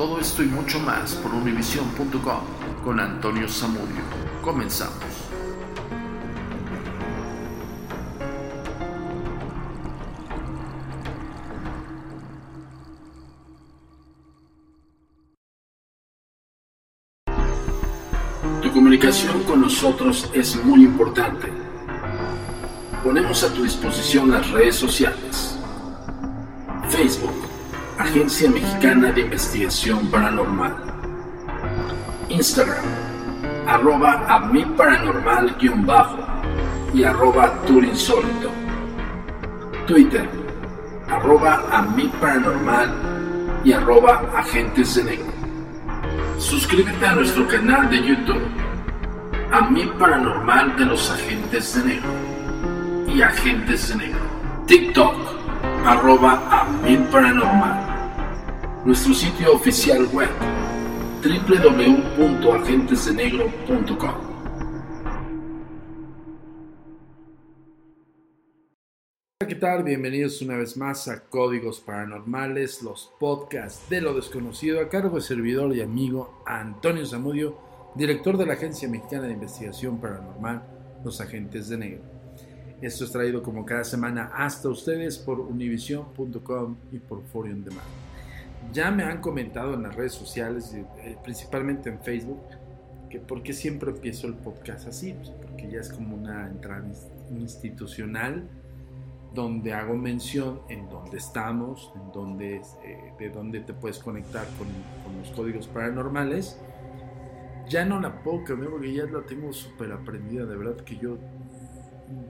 Todo esto y mucho más por univision.com con Antonio Zamudio. Comenzamos. Tu comunicación con nosotros es muy importante. Ponemos a tu disposición las redes sociales. Facebook Agencia Mexicana de Investigación Paranormal. Instagram, arroba a mi paranormal guion bajo y arroba turinsólito. Twitter, arroba a mi paranormal y arroba agentes de negro. Suscríbete a nuestro canal de YouTube, a mi paranormal de los agentes de negro y agentes de negro. TikTok, arroba a mi paranormal nuestro sitio oficial web www.agentesdenegro.com. ¿qué tal? Bienvenidos una vez más a Códigos Paranormales, los podcasts de lo desconocido, a cargo de servidor y amigo Antonio Zamudio, director de la Agencia Mexicana de Investigación Paranormal, Los Agentes de Negro. Esto es traído como cada semana hasta ustedes por univision.com y por Forum Demand. Ya me han comentado en las redes sociales, eh, principalmente en Facebook, que por qué siempre empiezo el podcast así, pues, porque ya es como una entrada institucional donde hago mención en dónde estamos, en eh, de dónde te puedes conectar con, los códigos paranormales. Ya no la puedo cambiar porque ya la tengo súper aprendida, de verdad que yo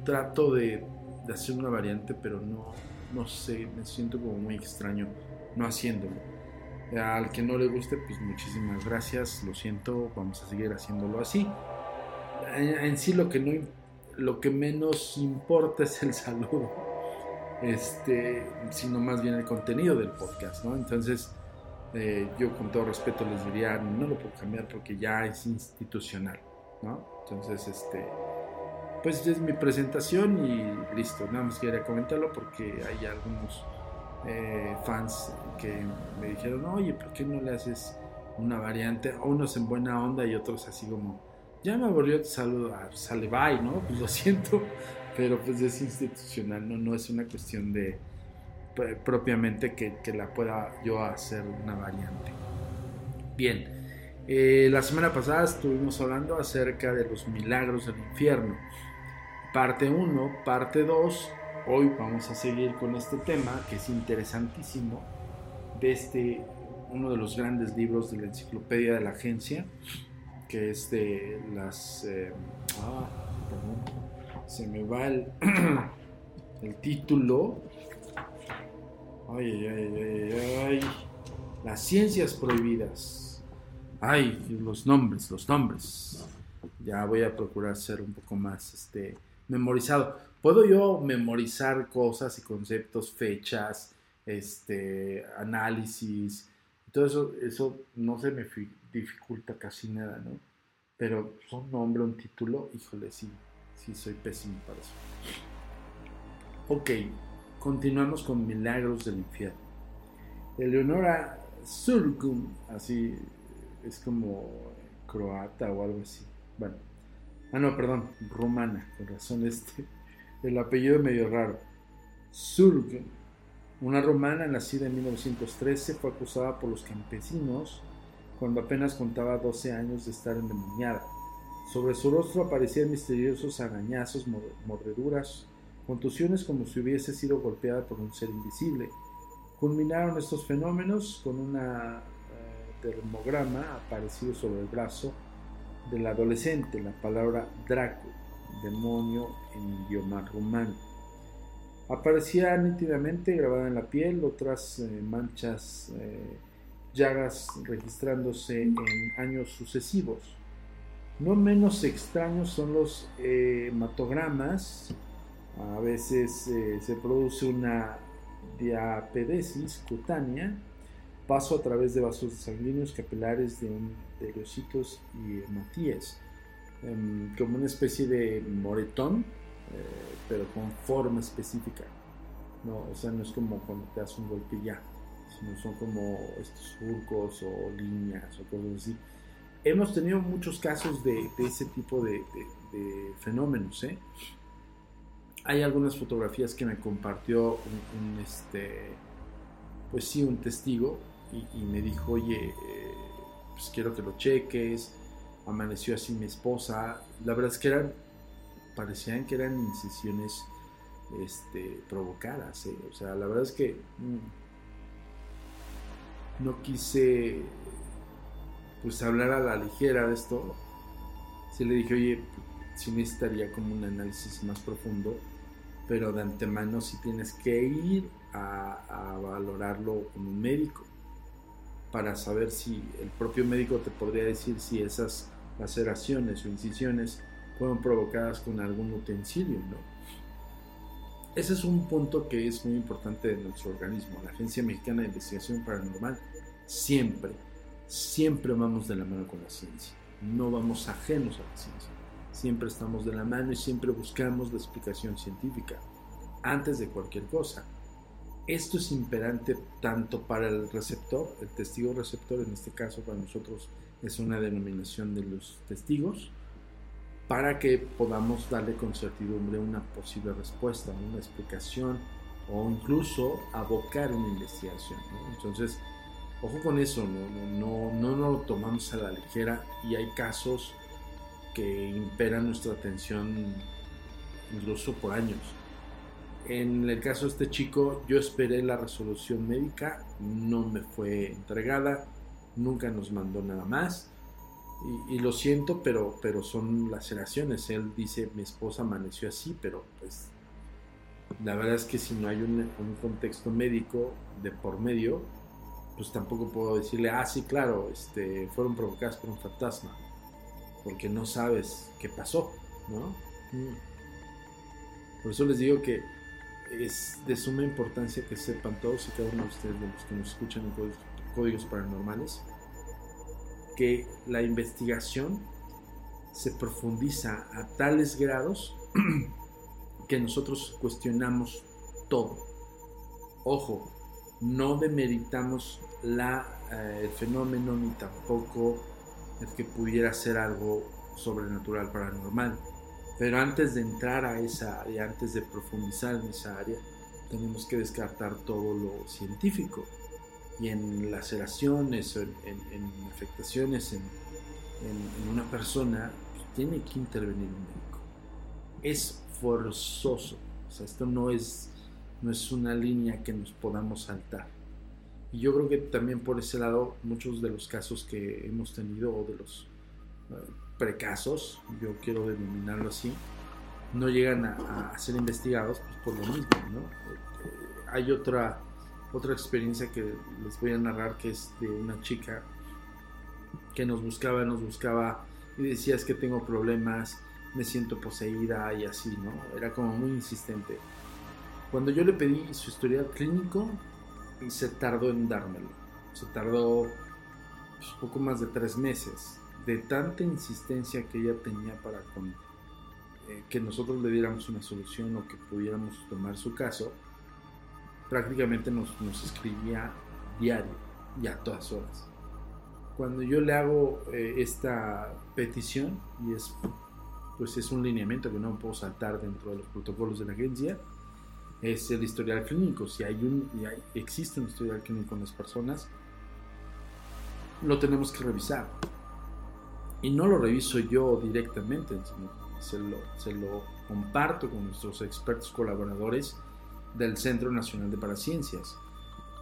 trato de, de, hacer una variante, pero no, no sé, me siento como muy extraño no haciéndolo. Al que no le guste, pues muchísimas gracias, lo siento, vamos a seguir haciéndolo así. En, sí lo que no lo que menos importa es el saludo, este, sino más bien el contenido del podcast, ¿no? Entonces, eh, yo con todo respeto les diría, no lo puedo cambiar porque ya es institucional, ¿no? Entonces, este, pues es mi presentación y listo, nada más quería comentarlo porque hay algunos eh, fans que me dijeron, oye, ¿por qué no le haces una variante? Unos en buena onda y otros así como, ya me aburrió tu ah, sale bye, ¿no? Pues lo siento, pero pues es institucional, no, no es una cuestión de propiamente que, la pueda yo hacer una variante. Bien, eh, la semana pasada estuvimos hablando acerca de los milagros del infierno. Parte 1, parte 2 Hoy vamos a seguir con este tema que es interesantísimo de este uno de los grandes libros de la enciclopedia de la agencia que es de las eh, ah, perdón, se me va el, título. Ay, ay, ay, ay, las ciencias prohibidas. Ay los nombres los nombres. Ya voy a procurar ser un poco más este memorizado puedo yo memorizar cosas y conceptos, fechas, este, análisis, todo eso, eso no se me dificulta casi nada, ¿no? Pero un nombre, un título, híjole, sí, sí soy pésimo para eso. Ok, continuamos con Milagros del Infierno. Eleonora Surgum, así es como croata o algo así. Bueno, ah, no, perdón, romana, con razón este el apellido medio raro. Surgen, una romana nacida en 1913, fue acusada por los campesinos cuando apenas contaba 12 años de estar endemoniada. Sobre su rostro aparecían misteriosos arañazos, mordeduras, contusiones como si hubiese sido golpeada por un ser invisible. Culminaron estos fenómenos con un eh, termograma aparecido sobre el brazo del adolescente, la palabra Draco, demonio en idioma rumano. Aparecía nítidamente grabada en la piel otras eh, manchas, eh, llagas registrándose en años sucesivos. No menos extraños son los hematogramas. A veces eh, se produce una diapedesis cutánea, paso a través de vasos sanguíneos capilares de, leucitos y hematíes, em, como una especie de moretón eh, pero con forma específica. No, o sea, no es como cuando te das un golpe ya, sino son como estos surcos o líneas o cosas así. Hemos tenido muchos casos de, ese tipo de, fenómenos. ¿eh? Hay algunas fotografías que me compartió un, este, pues sí, un testigo y, me dijo, oye, eh, pues quiero que lo cheques. Amaneció así mi esposa. La verdad es que eran parecían que eran incisiones este, provocadas. ¿eh? O sea, la verdad es que mm, no quise pues hablar a la ligera de esto. Sí le dije, oye, sí necesitaría como un análisis más profundo, pero de antemano sí tienes que ir a, a valorarlo con un médico para saber si el propio médico te podría decir si esas laceraciones o incisiones fueron provocadas con algún utensilio, ¿no? Ese es un punto que es muy importante de nuestro organismo. La Agencia Mexicana de Investigación Paranormal siempre, siempre vamos de la mano con la ciencia. No vamos ajenos a la ciencia. Siempre estamos de la mano y siempre buscamos la explicación científica antes de cualquier cosa. Esto es imperante tanto para el receptor, el testigo receptor, en este caso para nosotros es una denominación de los testigos, para que podamos darle con certidumbre una posible respuesta, una explicación o incluso abocar una investigación. Entonces, ojo con eso, no, no, no, lo tomamos a la ligera y hay casos que imperan nuestra atención incluso por años. En el caso de este chico, yo esperé la resolución médica, no me fue entregada, nunca nos mandó nada más y, lo siento, pero, pero son laceraciones. Él dice, mi esposa amaneció así, pero pues la verdad es que si no hay un, contexto médico de por medio, pues tampoco puedo decirle, ah, sí, claro, este, fueron provocadas por un fantasma, porque no sabes qué pasó, ¿no? Mm. Por eso les digo que es de suma importancia que sepan todos y cada uno de ustedes, de los que nos escuchan en códigos paranormales, que la investigación se profundiza a tales grados que nosotros cuestionamos todo. Ojo, no demeritamos la, eh, el fenómeno ni tampoco el que pudiera ser algo sobrenatural, paranormal. Pero antes de entrar a esa área, antes de profundizar en esa área, tenemos que descartar todo lo científico y en laceraciones o en, afectaciones en, una persona, pues, tiene que intervenir un médico. Es forzoso. O sea, esto no es, no es una línea que nos podamos saltar. Y yo creo que también por ese lado, muchos de los casos que hemos tenido, o de los eh, precasos, yo quiero denominarlo así, no llegan a, ser investigados pues, por lo mismo. ¿no? Eh, hay otra otra experiencia que les voy a narrar que es de una chica que nos buscaba, nos buscaba y decía es que tengo problemas, me siento poseída y así, ¿no? Era como muy insistente. Cuando yo le pedí su historial clínico, se tardó en dármelo. Se tardó pues, poco más de tres meses. De tanta insistencia que ella tenía para con, eh, que nosotros le diéramos una solución o que pudiéramos tomar su caso, prácticamente nos, escribía diario y a todas horas. Cuando yo le hago eh, esta petición, y es, pues es un lineamiento que no puedo saltar dentro de los protocolos de la agencia, es el historial clínico. Si hay un, existe un historial clínico en las personas, lo tenemos que revisar. Y no lo reviso yo directamente, se lo, comparto con nuestros expertos colaboradores del Centro Nacional de Paraciencias,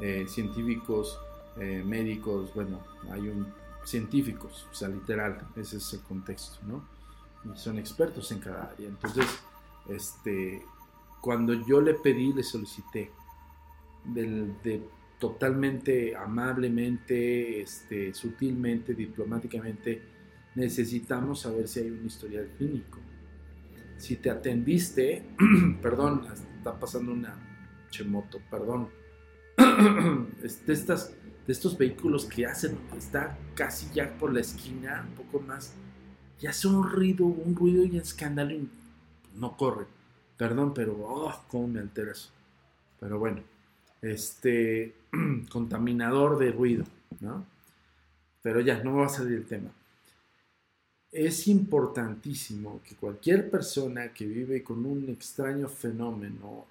eh, científicos, eh, médicos, bueno, hay un científicos, o sea, literal, ese es el contexto, ¿no? Son expertos en cada área. Entonces, este, cuando yo le pedí, le solicité, de totalmente amablemente, este, sutilmente, diplomáticamente, necesitamos saber si hay un historial clínico. Si te atendiste, perdón, está pasando una chemoto, perdón, de, estos vehículos que hacen, está casi ya por la esquina, un poco más, y hace un ruido, un ruido y un escándalo, no corre. Perdón, pero, oh, cómo me altera eso. Pero bueno, este, contaminador de ruido, ¿no? Pero ya, no va a salir el tema. Es importantísimo que cualquier persona que vive con un extraño fenómeno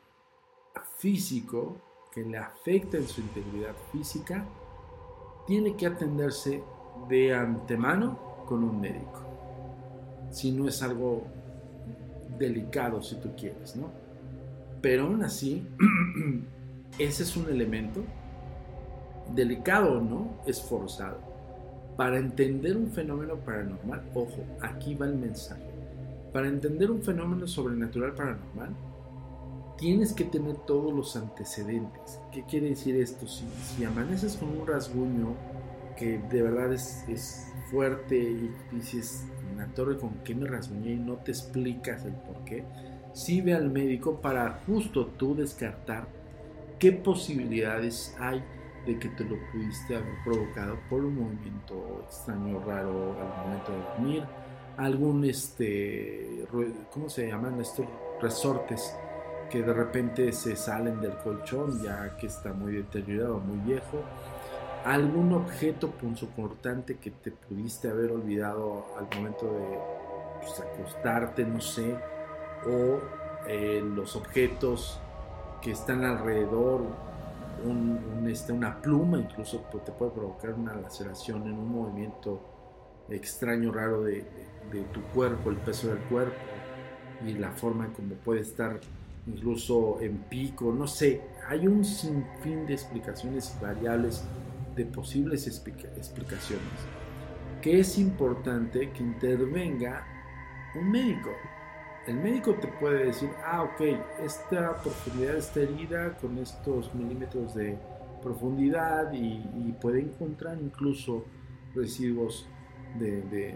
físico que le afecta en su integridad física, tiene que atenderse de antemano con un médico. Si no es algo delicado, si tú quieres, ¿no? Pero aún así, ese es un elemento delicado o no, es forzado. Para entender un fenómeno paranormal, ojo, aquí va el mensaje. Para entender un fenómeno sobrenatural paranormal, tienes que tener todos los antecedentes. ¿Qué quiere decir esto? Si, amaneces con un rasguño que de verdad es, es fuerte y dices, la torre con qué me rasguñé y no te explicas el por qué, sí ve al médico para justo tú descartar qué posibilidades hay de que te lo pudiste haber provocado por un movimiento extraño, raro al momento de dormir, algún, este, ¿cómo se llaman estos resortes? que de repente se salen del colchón ya que está muy deteriorado, muy viejo, algún objeto punzocortante que te pudiste haber olvidado al momento de pues, acostarte, no sé, o eh, los objetos que están alrededor, un, este, una pluma incluso pues, te puede provocar una laceración en un movimiento extraño, raro de, tu cuerpo, el peso del cuerpo y la forma como puede estar incluso en pico, no sé, hay un sinfín de explicaciones variables, de posibles explicaciones, que es importante que intervenga un médico, el médico te puede decir, ah, ok, esta profundidad está herida con estos milímetros de profundidad y, puede encontrar incluso residuos de,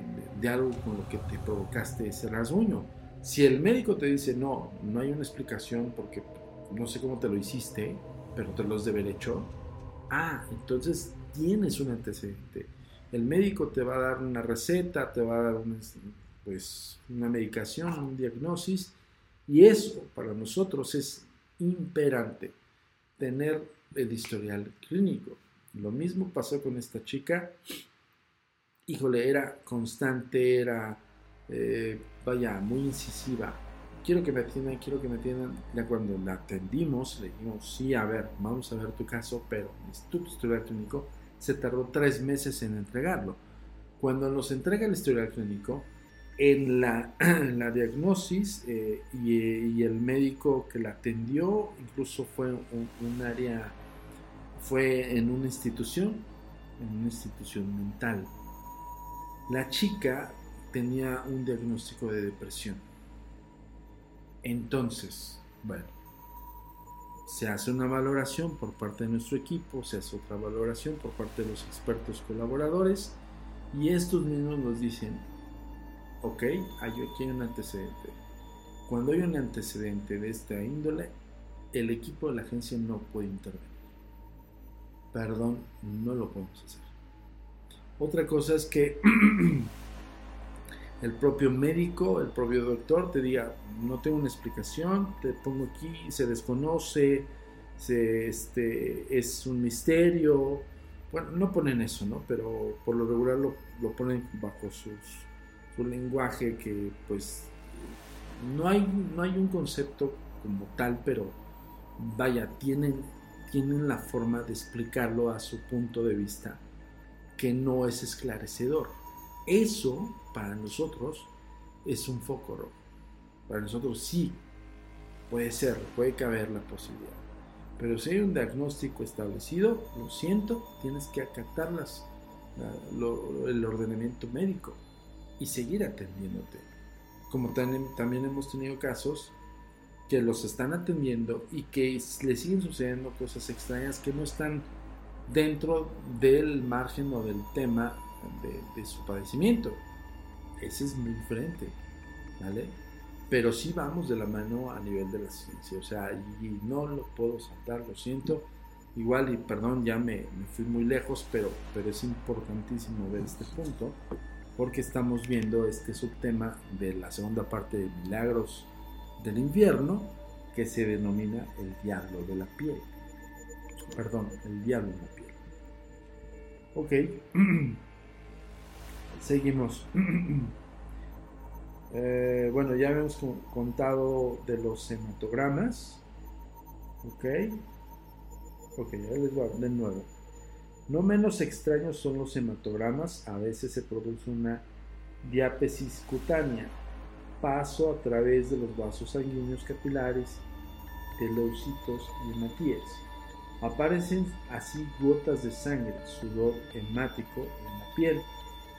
algo con lo que te provocaste ese rasguño. Si el médico te dice, no, no hay una explicación porque no sé cómo te lo hiciste, pero te lo has de haber hecho, ah, entonces tienes un antecedente. El médico te va a dar una receta, te va a dar un, pues una medicación, un diagnosis, y eso para nosotros es imperante, tener el historial clínico. Lo mismo pasó con esta chica, híjole, era constante, era, eh, vaya, muy incisiva. Quiero que me atiendan, quiero que me atiendan. Ya cuando la atendimos, le dijimos, sí, a ver, vamos a ver tu caso, pero tu historial clínico se tardó tres meses en entregarlo. Cuando nos entrega el historial clínico, en la, la diagnosis eh, y, el médico que la atendió incluso fue un, área, fue en una institución, en una institución mental. La chica tenía un diagnóstico de depresión. Entonces, bueno, se hace una valoración por parte de nuestro equipo, se hace otra valoración por parte de los expertos colaboradores y estos mismos nos dicen, ok, hay aquí un antecedente. Cuando hay un antecedente de esta índole, el equipo de la agencia no puede intervenir. Perdón, no lo podemos hacer. Otra cosa es que el propio médico, el propio doctor te diga, no tengo una explicación, te pongo aquí, se desconoce, se, este, es un misterio. Bueno, no ponen eso, ¿no? Pero por lo regular lo, lo ponen bajo sus su lenguaje que pues no hay, no hay un concepto como tal, pero vaya, tienen, tienen la forma de explicarlo a su punto de vista, que no es esclarecedor. Eso para nosotros es un foco rojo. Para nosotros sí puede ser, puede caber la posibilidad. Pero si hay un diagnóstico establecido, lo siento, tienes que acatar las, el ordenamiento médico y seguir atendiéndote. Como también hemos tenido casos que los están atendiendo y que le siguen sucediendo cosas extrañas que no están dentro del margen o del tema de, su padecimiento. Ese es muy diferente, ¿vale? Pero sí vamos de la mano a nivel de la ciencia, o sea, y no lo puedo saltar, lo siento. Igual, y perdón, ya me, me fui muy lejos, pero, pero es importantísimo ver este punto, porque estamos viendo este subtema de la segunda parte de Milagros del Invierno, que se denomina el diablo de la piel. Perdón, el diablo de la piel. Ok. Seguimos. Eh, bueno, ya hemos contado de los hematogramas. Ok. Ok, ya les voy de nuevo. No menos extraños son los hematogramas. A veces se produce una diápesis cutánea. Paso a través de los vasos sanguíneos capilares, telocitos y hematíes. Aparecen así gotas de sangre, sudor hemático en la piel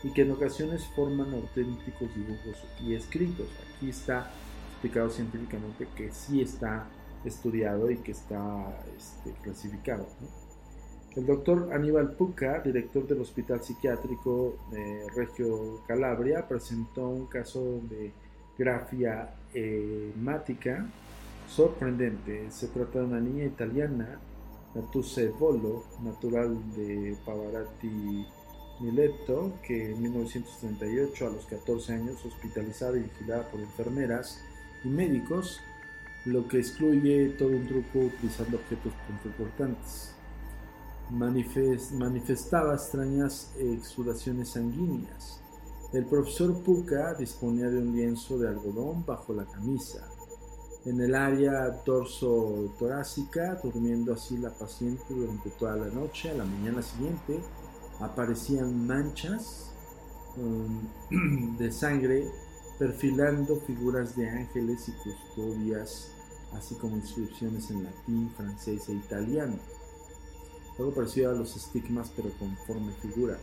y que en ocasiones forman auténticos dibujos y escritos. Aquí está explicado científicamente que sí está estudiado y que está este, clasificado. El doctor Aníbal Puca, director del Hospital Psiquiátrico de Regio Calabria, presentó un caso de grafia hemática sorprendente. Se trata de una niña italiana Natuse Volo, natural de Pavarotti Mileto, que en 1938, a los 14 años, hospitalizada y vigilada por enfermeras y médicos, lo que excluye todo un truco utilizando objetos importantes. Manifestaba extrañas exudaciones sanguíneas. El profesor Puka disponía de un lienzo de algodón bajo la camisa en el área torso-torácica, durmiendo así la paciente durante toda la noche. A la mañana siguiente aparecían manchas um, de sangre perfilando figuras de ángeles y custodias, así como inscripciones en latín, francés e italiano. Algo parecido a los estigmas, pero con forma figura.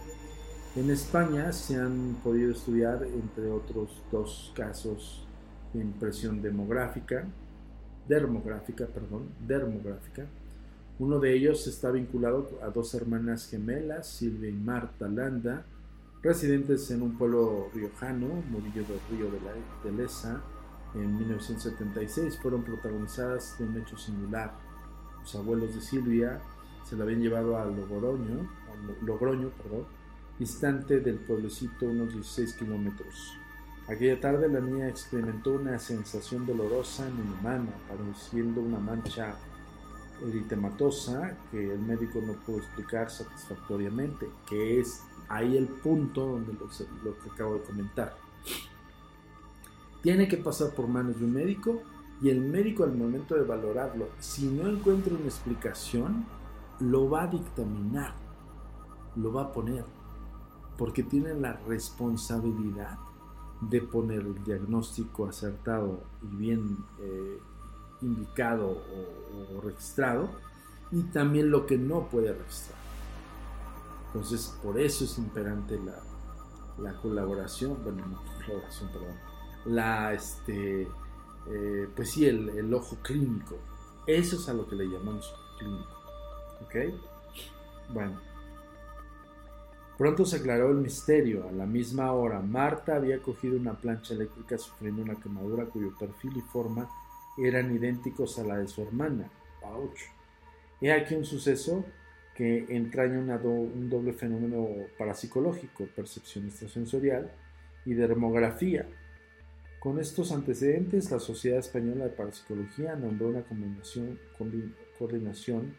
En España se han podido estudiar, entre otros dos casos, impresión demográfica, dermográfica, perdón, dermográfica. Uno de ellos está vinculado a dos hermanas gemelas, Silvia y Marta Landa, residentes en un pueblo riojano, Murillo del Río de, la, de Lesa, en 1976. Fueron protagonizadas de un hecho similar. Los abuelos de Silvia se la habían llevado a Logroño, a Logroño perdón, distante del pueblecito unos 16 kilómetros. Aquella tarde la niña experimentó una sensación dolorosa en la mano, apareciendo una mancha eritematosa que el médico no pudo explicar satisfactoriamente, que es ahí el punto donde lo, lo que acabo de comentar. Tiene que pasar por manos de un médico y el médico al momento de valorarlo, si no encuentra una explicación, lo va a dictaminar, lo va a poner, porque tiene la responsabilidad de poner el diagnóstico acertado y bien eh, indicado o, registrado y también lo que no puede registrar. Entonces, por eso es imperante la, colaboración, bueno, no colaboración, perdón, la, este, eh, pues sí, el, el, ojo clínico. Eso es a lo que le llamamos clínico. ¿Ok? Bueno. Pronto se aclaró el misterio. A la misma hora, Marta había cogido una plancha eléctrica sufriendo una quemadura cuyo perfil y forma eran idénticos a la de su hermana. ¡Auch! He aquí un suceso que entraña un doble fenómeno parapsicológico, percepción extrasensorial y dermografía. Con estos antecedentes, la Sociedad Española de Parapsicología nombró una coordinación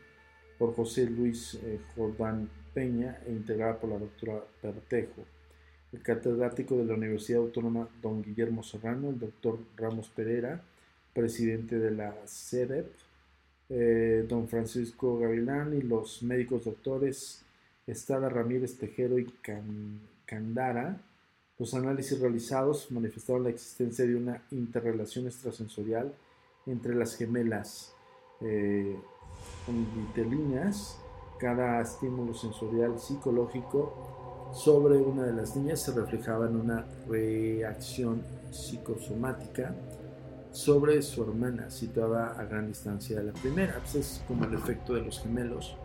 por José Luis eh, Jordán Peña e integrada por la doctora Pertejo, el catedrático de la Universidad Autónoma don Guillermo Serrano, el doctor Ramos Pereira, presidente de la CEDEP, eh, don Francisco Gavilán y los médicos doctores Estrada Ramírez Tejero y Candara, los análisis realizados manifestaron la existencia de una interrelación extrasensorial entre las gemelas eh, Cada estímulo sensorial psicológico sobre una de las niñas se reflejaba en una reacción psicosomática sobre su hermana, situada a gran distancia de la primera. Pues es como el efecto de los gemelos,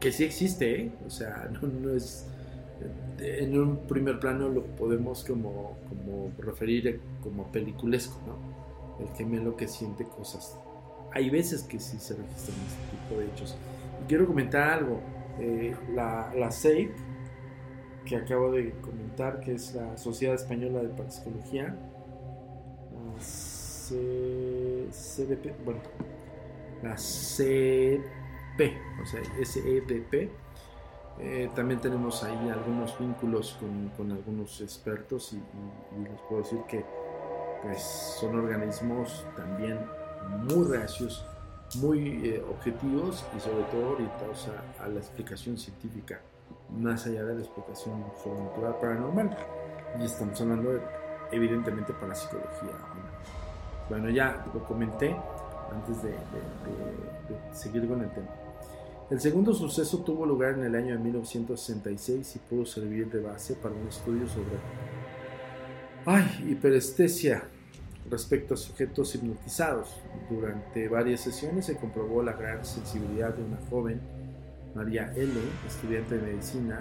que sí existe, ¿eh? o sea, no, es. En un primer plano lo podemos como, como referir como peliculesco, ¿no? El gemelo que siente cosas. Hay veces que sí se registran este tipo de hechos. Y quiero comentar algo. Eh, la, la SAFE, que acabo de comentar, que es la Sociedad Española de Parapsicología, CDP, bueno, la CP, o sea, SEDP. Eh, también tenemos ahí algunos vínculos con, algunos expertos y, les puedo decir que pues, son organismos también muy reacios, muy eh, objetivos y sobre todo orientados a, a, la explicación científica, más allá de la explicación sobrenatural paranormal. Y estamos hablando de evidentemente para psicología. Bueno, ya lo comenté antes de, seguir con el tema. El segundo suceso tuvo lugar en el año de 1966 y pudo servir de base para un estudio sobre ay, hiperestesia respecto a sujetos hipnotizados. Durante varias sesiones se comprobó la gran sensibilidad de una joven, María L., estudiante de medicina,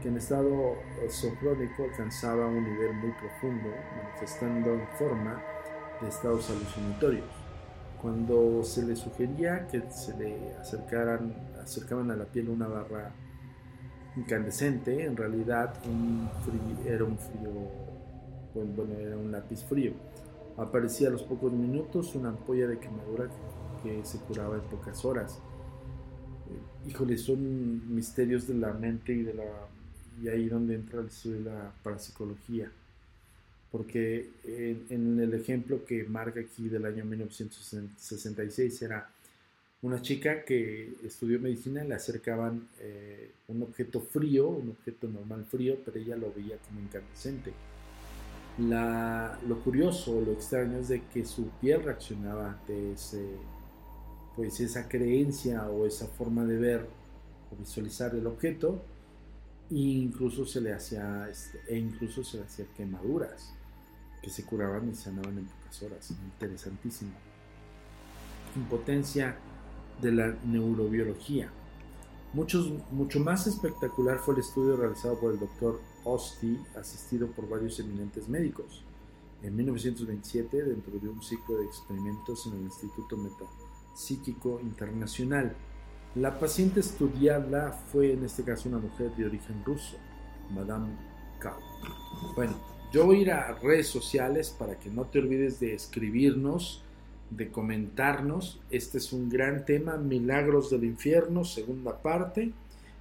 que en estado sofrónico alcanzaba un nivel muy profundo, manifestando en forma de estados alucinatorios. Cuando se le sugería que se le acercaran, acercaban a la piel una barra incandescente, en realidad era un frío, bueno, era un lápiz frío. Aparecía a los pocos minutos una ampolla de quemadura que se curaba en pocas horas. Híjole, son misterios de la mente y de la y ahí donde entra el estudio de la parapsicología. Porque en, el ejemplo que marca aquí del año 1966 era una chica que estudió medicina, le acercaban eh, un objeto frío, un objeto normal frío, pero ella lo veía como incandescente. La, lo curioso, lo extraño es de que su piel reaccionaba ante ese, pues esa creencia o esa forma de ver o visualizar el objeto incluso se le hacía, este, e incluso se le hacía quemaduras que se curaban y sanaban en pocas horas. Interesantísimo. Impotencia de la neurobiología. Muchos, mucho más espectacular fue el estudio realizado por el doctor Osti, asistido por varios eminentes médicos. En 1927, dentro de un ciclo de experimentos en el Instituto Metapsíquico Internacional, la paciente estudiada fue en este caso una mujer de origen ruso, Madame Kao. Bueno, yo voy a ir a redes sociales para que no te olvides de escribirnos, de comentarnos. Este es un gran tema, Milagros del Infierno, segunda parte.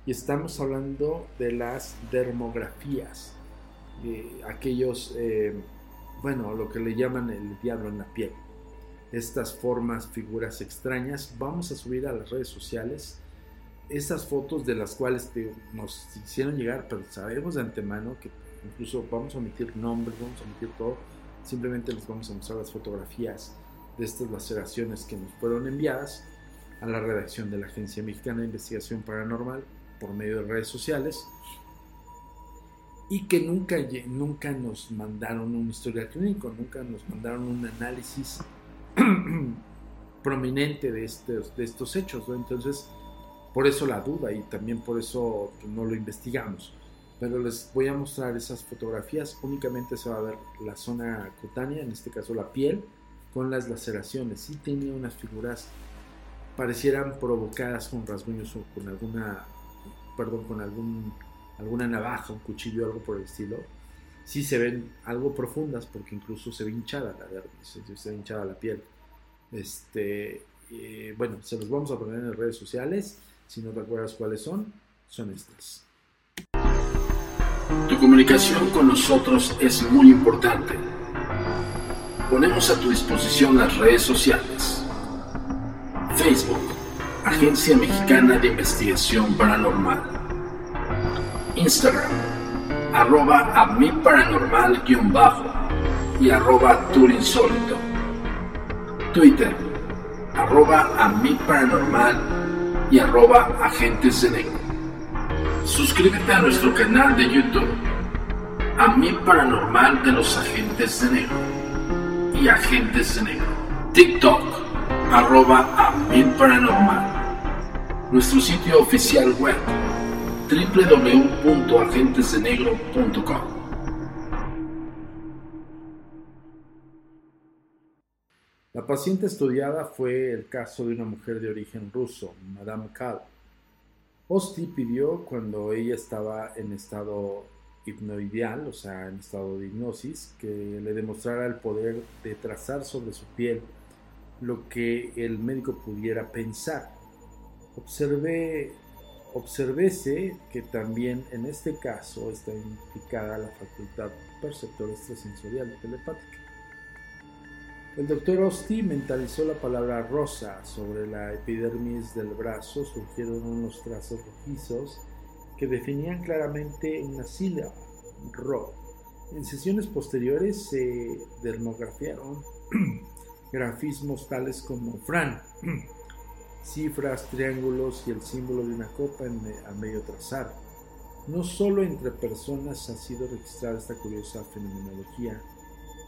Y estamos hablando de las dermografías, aquellos, eh, bueno, lo que le llaman el diablo en la piel estas formas, figuras extrañas. Vamos a subir a las redes sociales esas fotos de las cuales nos hicieron llegar, pero sabemos de antemano que incluso vamos a omitir nombres, vamos a omitir todo. Simplemente les vamos a mostrar las fotografías de estas laceraciones que nos fueron enviadas a la redacción de la Agencia Mexicana de Investigación Paranormal por medio de redes sociales y que nunca, nunca nos mandaron un historial clínico, nunca nos mandaron un análisis prominente de estos, de estos hechos. Entonces, por eso la duda y también por eso no lo investigamos. Pero les voy a mostrar esas fotografías. Únicamente se va a ver la zona cutánea, en este caso la piel, con las laceraciones. y tenía unas figuras, parecieran provocadas con rasguños o con alguna, perdón, con algún, alguna navaja, un cuchillo, algo por el estilo sí se ven algo profundas porque incluso se ve hinchada la dermis, se ve hinchada la piel. Este, bueno, se los vamos a poner en las redes sociales. Si no te acuerdas cuáles son, son estas. Tu comunicación con nosotros es muy importante. Ponemos a tu disposición las redes sociales. Facebook, Agencia Mexicana de Investigación Paranormal. Instagram, arroba a mi paranormal guion bajo y arroba turinsólito. Twitter, arroba a mi paranormal y arroba agentes de negro. Suscríbete a nuestro canal de YouTube, a mi paranormal de los agentes de negro y agentes de negro. TikTok, arroba paranormal. Nuestro sitio oficial web, www.agentesdenegro.com. La paciente estudiada fue el caso de una mujer de origen ruso, Madame Kahl. Osti pidió cuando ella estaba en estado hipnoideal, o sea, en estado de hipnosis, que le demostrara el poder de trazar sobre su piel lo que el médico pudiera pensar. Observé, observése que también en este caso está implicada la facultad perceptora extrasensorial telepática. El doctor Osti mentalizó la palabra rosa sobre la epidermis del brazo, surgieron unos trazos rojizos que definían claramente una sílaba, ro. En sesiones posteriores se dermografiaron grafismos tales como Fran, cifras, triángulos y el símbolo de una copa a medio trazar. No solo entre personas ha sido registrada esta curiosa fenomenología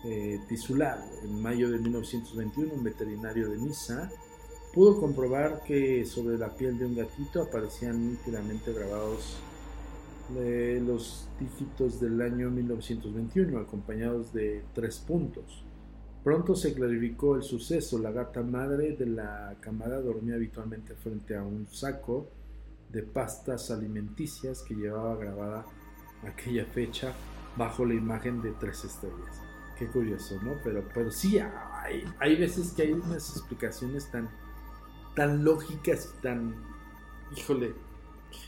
eh, tisular. En mayo de 1921, un veterinario de Niza pudo comprobar que sobre la piel de un gatito aparecían nítidamente grabados eh, los dígitos del año 1921, acompañados de tres puntos. Pronto se clarificó el suceso. La gata madre de la camada dormía habitualmente frente a un saco de pastas alimenticias que llevaba grabada aquella fecha bajo la imagen de tres estrellas. Qué curioso, ¿no? Pero, pero sí, hay, hay veces que hay unas explicaciones tan, tan lógicas tan... Híjole,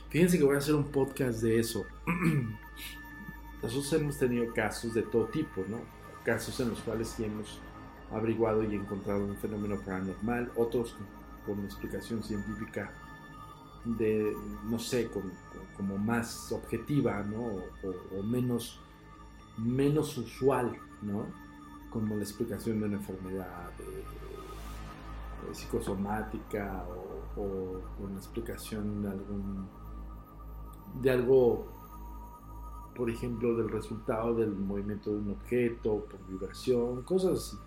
fíjense que voy a hacer un podcast de eso. Nosotros hemos tenido casos de todo tipo, ¿no? Casos en los cuales sí hemos averiguado y encontrado un fenómeno paranormal, otros con, explicación científica de, no sé, como más objetiva, ¿no? O, menos, menos usual, ¿no? Como la explicación de una enfermedad psicosomática o, o, una explicación de algún, de algo, por ejemplo, del resultado del movimiento de un objeto, por vibración, cosas así.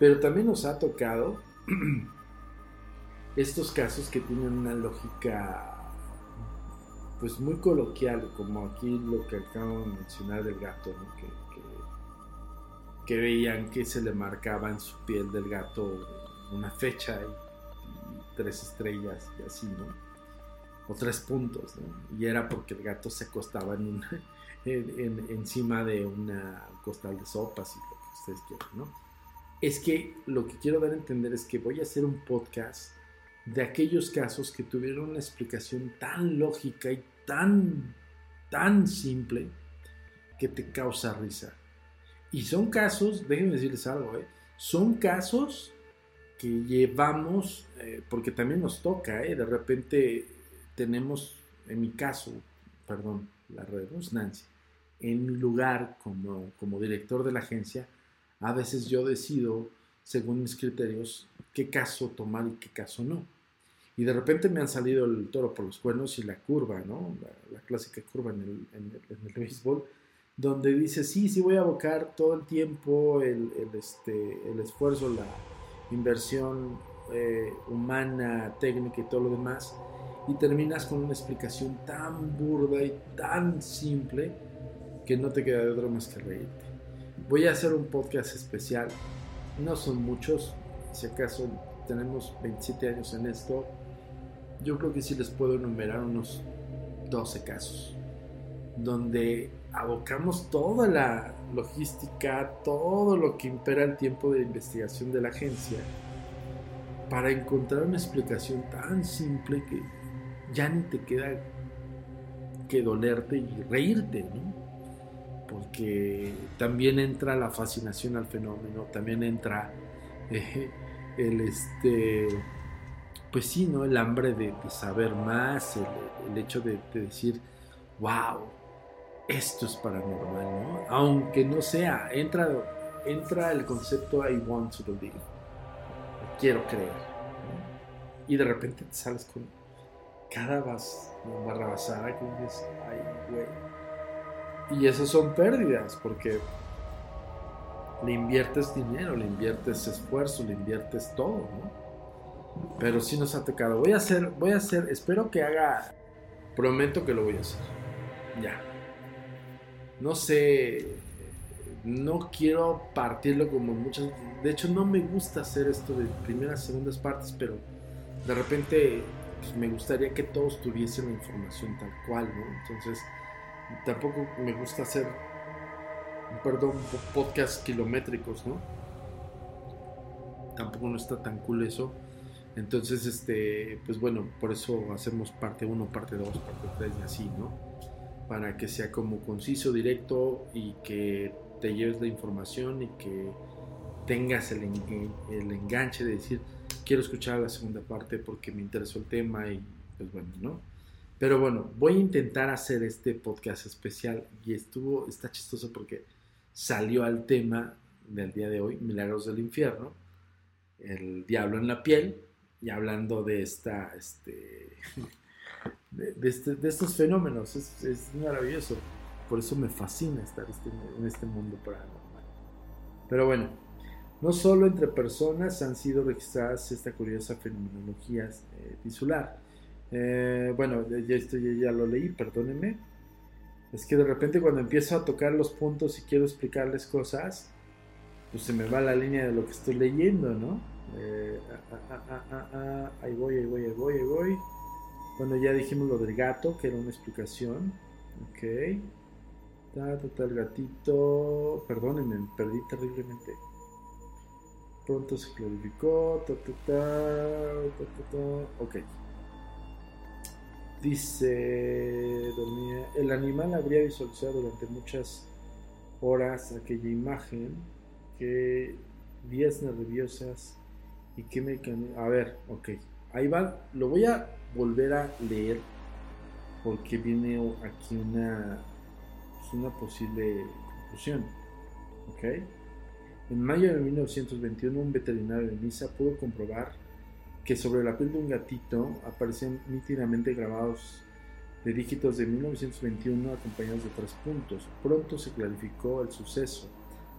Pero también nos ha tocado estos casos que tienen una lógica pues muy coloquial, como aquí lo que acabo de mencionar del gato, que, veían que se le marcaba en su piel del gato una fecha y, tres estrellas y así, ¿no? O tres puntos, ¿no? Y era porque el gato se acostaba en encima de una costal de sopas y lo que ustedes quieran, ¿no? Es que lo que quiero dar a entender es que voy a hacer un podcast de aquellos casos que tuvieron una explicación tan lógica y tan, tan simple que te causa risa. Y son casos, déjenme decirles algo, ¿eh? son casos que llevamos, eh, porque también nos toca, ¿eh? de repente tenemos, en mi caso, perdón, la redundancia, en mi lugar como, como director de la agencia, a veces yo decido, según mis criterios, qué caso tomar y qué caso no. Y de repente me han salido el toro por los cuernos y la curva, ¿no? La, clásica curva en el, béisbol, donde dice, sí, sí voy a abocar todo el tiempo, el, este, el esfuerzo, la inversión eh, humana, técnica y todo lo demás, y terminas con una explicación tan burda y tan simple que no te queda de otra más que reírte. Voy a hacer un podcast especial. No son muchos, si acaso tenemos 27 años en esto. Yo creo que sí les puedo enumerar unos 12 casos donde abocamos toda la logística, todo lo que impera el tiempo de investigación de la agencia para encontrar una explicación tan simple que ya ni te queda que dolerte y reírte, ¿no? Porque también entra la fascinación al fenómeno, también entra eh, el, este, pues sí, ¿no? El hambre de, saber más, el, hecho de, decir, wow, esto es paranormal, ¿no? Aunque no sea, entra, entra el concepto I want to believe, quiero creer, Y de repente te sales con cada vas, barrabasada que dices, ay, güey. Y esas son pérdidas, porque le inviertes dinero, le inviertes esfuerzo, le inviertes todo, ¿no? Pero sí nos ha tocado. Voy a hacer, voy a hacer, espero que haga, prometo que lo voy a hacer. Ya. No sé, no quiero partirlo como muchas, de hecho no me gusta hacer esto de primeras, segundas partes, pero de repente pues, me gustaría que todos tuviesen la información tal cual, ¿no? Entonces, tampoco me gusta hacer, perdón, podcast kilométricos, ¿no? Tampoco no está tan cool eso. Entonces, este, pues bueno, por eso hacemos parte 1, parte 2, parte 3 y así, ¿no? Para que sea como conciso, directo y que te lleves la información y que tengas el, el enganche de decir, quiero escuchar la segunda parte porque me interesó el tema y pues bueno, ¿no? Pero bueno, voy a intentar hacer este podcast especial y estuvo, está chistoso porque salió al tema del día de hoy, Milagros del Infierno, el diablo en la piel, y hablando de esta, este, de, este, estos fenómenos, es, maravilloso. Por eso me fascina estar este, en este mundo paranormal. Pero bueno, no solo entre personas han sido registradas esta curiosa fenomenología eh. Eh, bueno, ya, esto ya, lo leí, perdónenme. Es que de repente cuando empiezo a tocar los puntos y quiero explicarles cosas, pues se me va la línea de lo que estoy leyendo, ¿no? Eh, ah, ah, ah, ahí voy, ahí voy, ahí voy, ahí voy. Bueno, ya dijimos lo del gato, que era una explicación. Ok. Ta, ta, el gatito. Perdónenme, me perdí terriblemente. Pronto se clarificó. Ta, ta, ta, ok. Dice, dormía. El animal habría visualizado durante muchas horas aquella imagen que vías nerviosas y qué mecanismo. A ver, ok. Ahí va. Lo voy a volver a leer porque viene aquí una, pues, una posible conclusión. Ok. En mayo de 1921, un veterinario de Niza pudo comprobar que sobre la piel de un gatito aparecían nítidamente grabados de dígitos de 1921 acompañados de tres puntos. Pronto se clarificó el suceso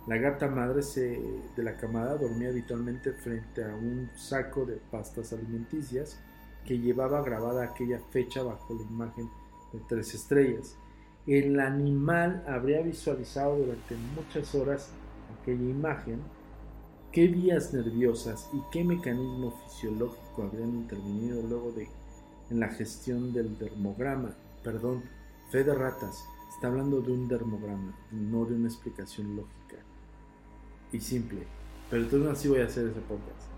la gata madre de la camada dormía habitualmente frente a un saco de pastas alimenticias que llevaba grabada aquella fecha bajo la imagen de tres estrellas. El animal habría visualizado durante muchas horas aquella imagen, qué vías nerviosas y qué mecanismo fisiológico habrían intervenido luego de en la gestión del dermograma. Perdón, fe de ratas, está hablando de un dermograma, no de una explicación lógica y simple. Pero entonces así voy a hacer ese podcast.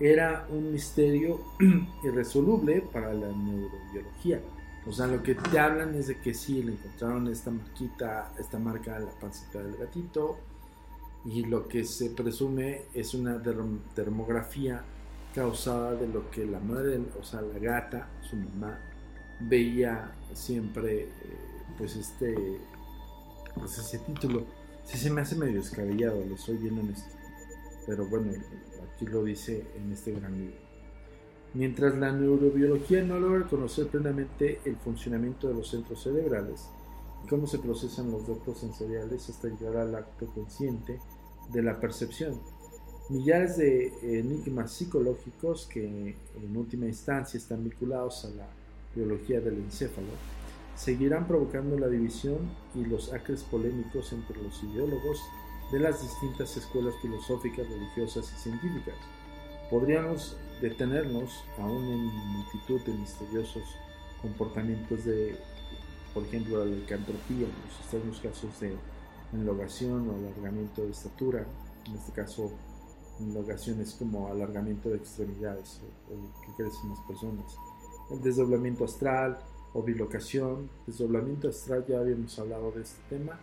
Era un misterio irresoluble para la neurobiología. O sea, lo que te hablan es de que sí, le encontraron esta marquita, esta marca en la pancita del gatito. Y lo que se presume es una termografía causada de lo que la madre, o sea, la gata, su mamá, veía siempre, eh, pues este, pues ese título Sí se me hace medio descabellado, lo soy bien honesto. Pero bueno, aquí lo dice en este gran libro. Mientras la neurobiología no logra conocer plenamente el funcionamiento de los centros cerebrales cómo se procesan los datos sensoriales hasta llegar al acto consciente de la percepción, millares de enigmas psicológicos que en última instancia están vinculados a la biología del encéfalo seguirán provocando la división y los acres polémicos entre los ideólogos de las distintas escuelas filosóficas, religiosas y científicas. Podríamos detenernos aún en multitud de misteriosos comportamientos de, por ejemplo, la licantropía, los extraños casos de enlogación o alargamiento de estatura, en este caso enlogaciones como alargamiento de extremidades o, o que crecen las personas, el desdoblamiento astral, o bilocación, desdoblamiento astral, ya habíamos hablado de este tema,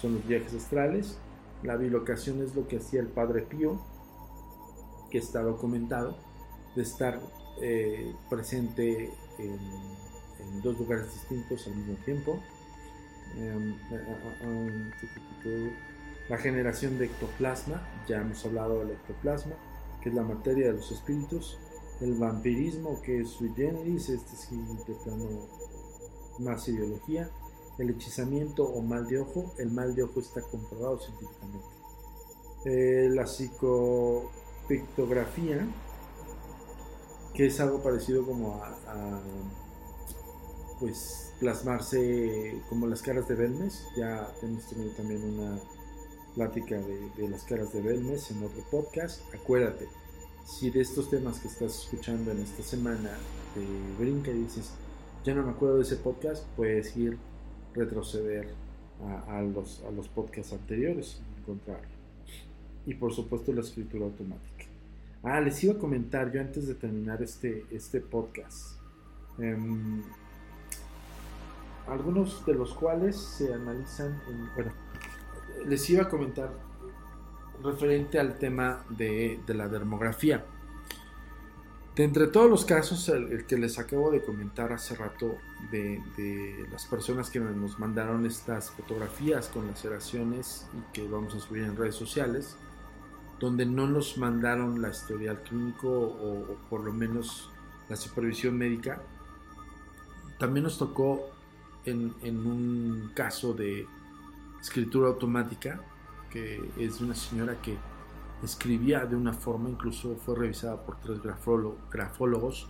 son los viajes astrales. La bilocación es lo que hacía el Padre Pío, que está documentado, de estar eh, presente en, dos lugares distintos al mismo tiempo. Em, eh, eh, la generación de ectoplasma, ya hemos hablado del ectoplasma, que es la materia de los espíritus. El vampirismo, que es sui generis, este plano más ideología. El hechizamiento o mal de ojo, el mal de ojo está comprobado científicamente. la psicopictografía, que es algo parecido como a, pues plasmarse como las caras de Belmes. Ya hemos tenido también una plática de, las caras de Belmes en otro podcast. Acuérdate, si de estos temas que estás escuchando en esta semana te brinca y dices, ya no me acuerdo de ese podcast, puedes ir retroceder a, los, a los podcasts anteriores y encontrarlo. Y por supuesto la escritura automática. Ah, les iba a comentar yo antes de terminar este, este podcast. Em, algunos de los cuales se analizan en, bueno, les iba a comentar referente al tema de, la dermografía. De entre todos los casos, el, que les acabo de comentar hace rato de, de, las personas que nos mandaron estas fotografías con laceraciones y que vamos a subir en redes sociales, donde no nos mandaron la historial clínico o, por lo menos la supervisión médica. También nos tocó en, un caso de escritura automática, que es de una señora que escribía de una forma, incluso fue revisada por tres grafólogos,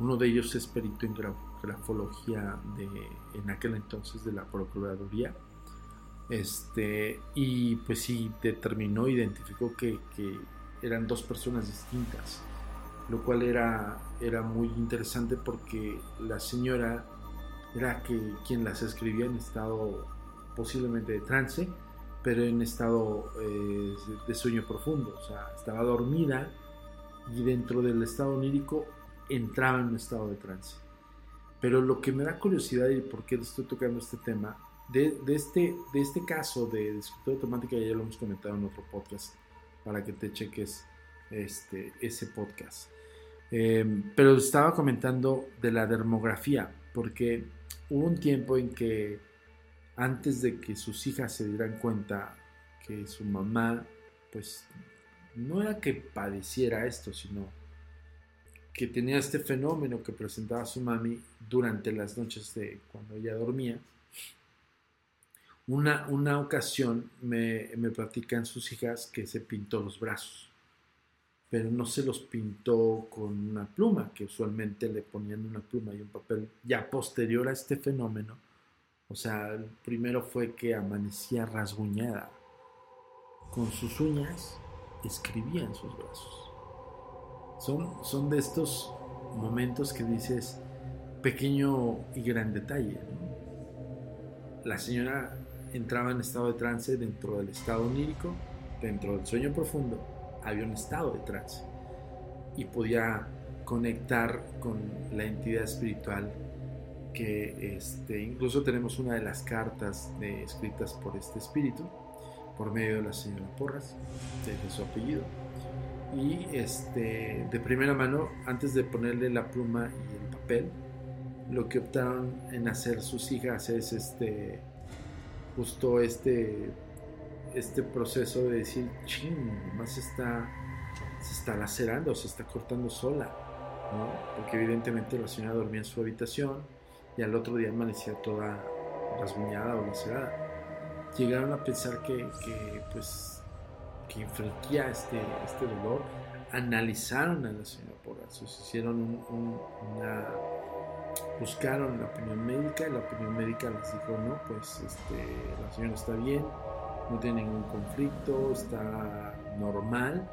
uno de ellos es perito en grafología de, en aquel entonces de la Procuraduría. Este, y pues sí, determinó, identificó que, eran dos personas distintas, lo cual era, era muy interesante porque la señora era que, quien las escribía en estado posiblemente de trance, pero en estado eh, de sueño profundo, o sea, estaba dormida y dentro del estado onírico entraba en un estado de trance. Pero lo que me da curiosidad y por qué estoy tocando este tema de, este, de este caso de, escritura automática ya lo hemos comentado en otro podcast para que te cheques este, ese podcast. Em, pero estaba comentando de la dermografía, porque hubo un tiempo en que antes de que sus hijas se dieran cuenta que su mamá, pues no era que padeciera esto, sino que tenía este fenómeno que presentaba su mami durante las noches de cuando ella dormía, una, una ocasión me, me platican sus hijas que se pintó los brazos, pero no se los pintó con una pluma, que usualmente le ponían una pluma y un papel ya posterior a este fenómeno. O sea, primero fue que amanecía rasguñada. Con sus uñas escribía en sus brazos. Son, son de estos momentos que dices pequeño y gran detalle. La señora entraba en estado de trance dentro del estado onírico, dentro del sueño profundo, había un estado de trance y podía conectar con la entidad espiritual que este, incluso tenemos una de las cartas escritas por este espíritu por medio de la señora Porras, de su apellido. Y este, de primera mano, antes de ponerle la pluma y el papel, lo que optaron en hacer sus hijas es este, justo este, este proceso de decir, ching, más está, se está lacerando, se está cortando sola, porque evidentemente la señora dormía en su habitación y al otro día amanecía toda rasguñada o lacerada. Llegaron a pensar que, que pues, que infringía este, este dolor, analizaron a la señora Porras, hicieron una buscaron la opinión médica y la opinión médica les dijo, no, pues este, la señora está bien, no tiene ningún conflicto, está normal,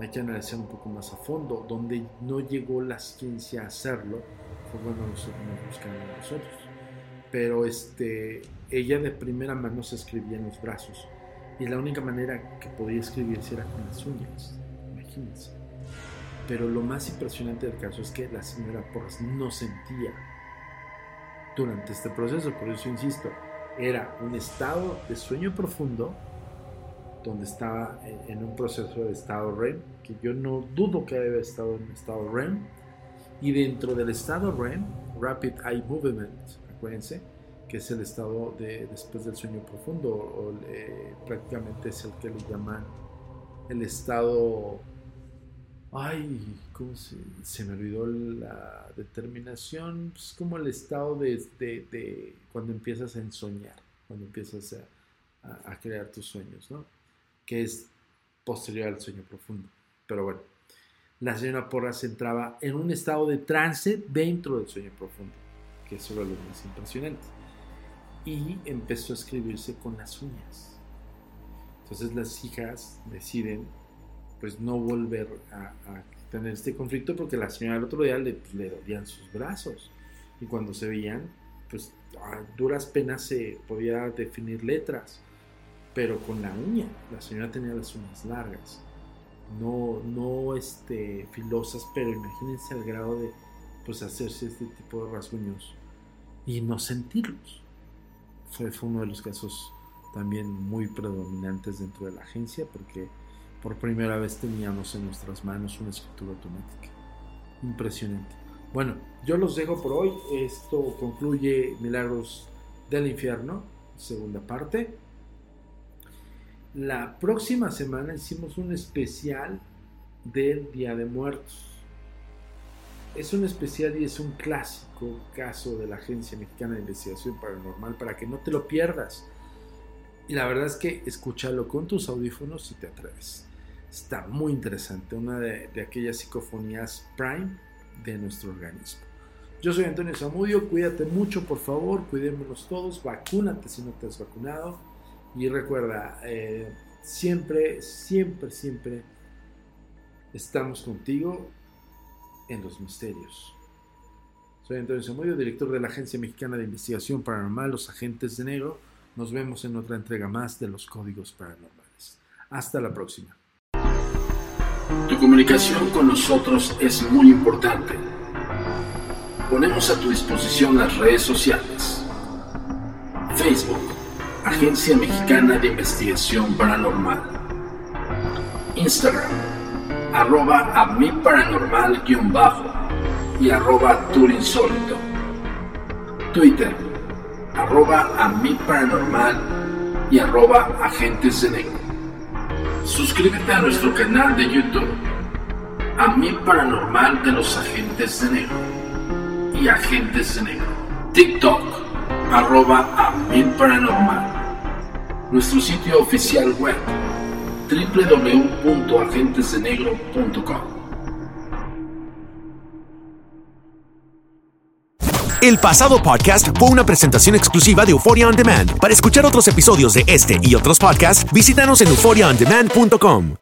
hay que analizar un poco más a fondo. Donde no llegó la ciencia a hacerlo, fue cuando nosotros nos buscaron a nosotros. Pero este, ella de primera mano se escribía en los brazos y la única manera que podía escribirse era con las uñas, imagínense. Pero lo más impresionante del caso es que la señora Porras no sentía durante este proceso, por eso insisto, era un estado de sueño profundo donde estaba en un proceso de estado REM, que yo no dudo que haya estado en estado REM, Y dentro del estado REM, Rapid Eye Movement, acuérdense, que es el estado de, después del sueño profundo, o eh, prácticamente es el que le llaman el estado... Ay, ¿cómo se, me olvidó la determinación? Es como el estado de, de, de cuando empiezas a ensoñar, cuando empiezas a, a, crear tus sueños, ¿no? Que es posterior al sueño profundo. Pero bueno, la señora Porras entraba en un estado de trance dentro del sueño profundo, que eso era lo más impresionante. Y empezó a escribirse con las uñas. Entonces las hijas deciden pues no volver a, tener este conflicto porque la señora el otro día le, le, dolían sus brazos. Y cuando se veían pues a duras penas se podía definir letras. Pero con la uña la señora tenía las uñas largas. No no este filosas pero imagínense el grado de pues hacerse este tipo de rasguños y no sentirlos. Fue, fue uno de los casos también muy predominantes dentro de la agencia porque por primera vez teníamos en nuestras manos una escritura automática. Impresionante. Bueno, yo los dejo por hoy. Esto concluye Milagros del Infierno, segunda parte. La próxima semana hicimos un especial del Día de Muertos. Es un especial y es un clásico caso de la Agencia Mexicana de Investigación Paranormal para que no te lo pierdas. Y la verdad es que escúchalo con tus audífonos si te atreves. Está muy interesante, una de, aquellas psicofonías prime de nuestro organismo. Yo soy Antonio Zamudio, cuídate mucho por favor, cuidémonos todos, vacúnate si no te has vacunado y recuerda, eh, siempre, siempre, siempre estamos contigo en los misterios. Soy Antonio Zamudio, director de la Agencia Mexicana de Investigación Paranormal, Los Agentes de Negro. Nos vemos en otra entrega más de los Códigos Paranormales. Hasta la próxima. Tu comunicación con nosotros es muy importante. Ponemos a tu disposición las redes sociales. Facebook, Agencia Mexicana de Investigación Paranormal. Instagram, arroba a mi paranormal guion bajo y arroba turinsólito. Twitter, arroba a paranormal y arroba agentes de negro. Suscríbete a nuestro canal de YouTube, a mi paranormal de los agentes de negro y agentes de negro. TikTok, arroba a paranormal. Nuestro sitio oficial web, www.agentesdenegro.com. El pasado podcast fue una presentación exclusiva de Euphoria On Demand. Para escuchar otros episodios de este y otros podcasts, visítanos en euphoriaondemand.com.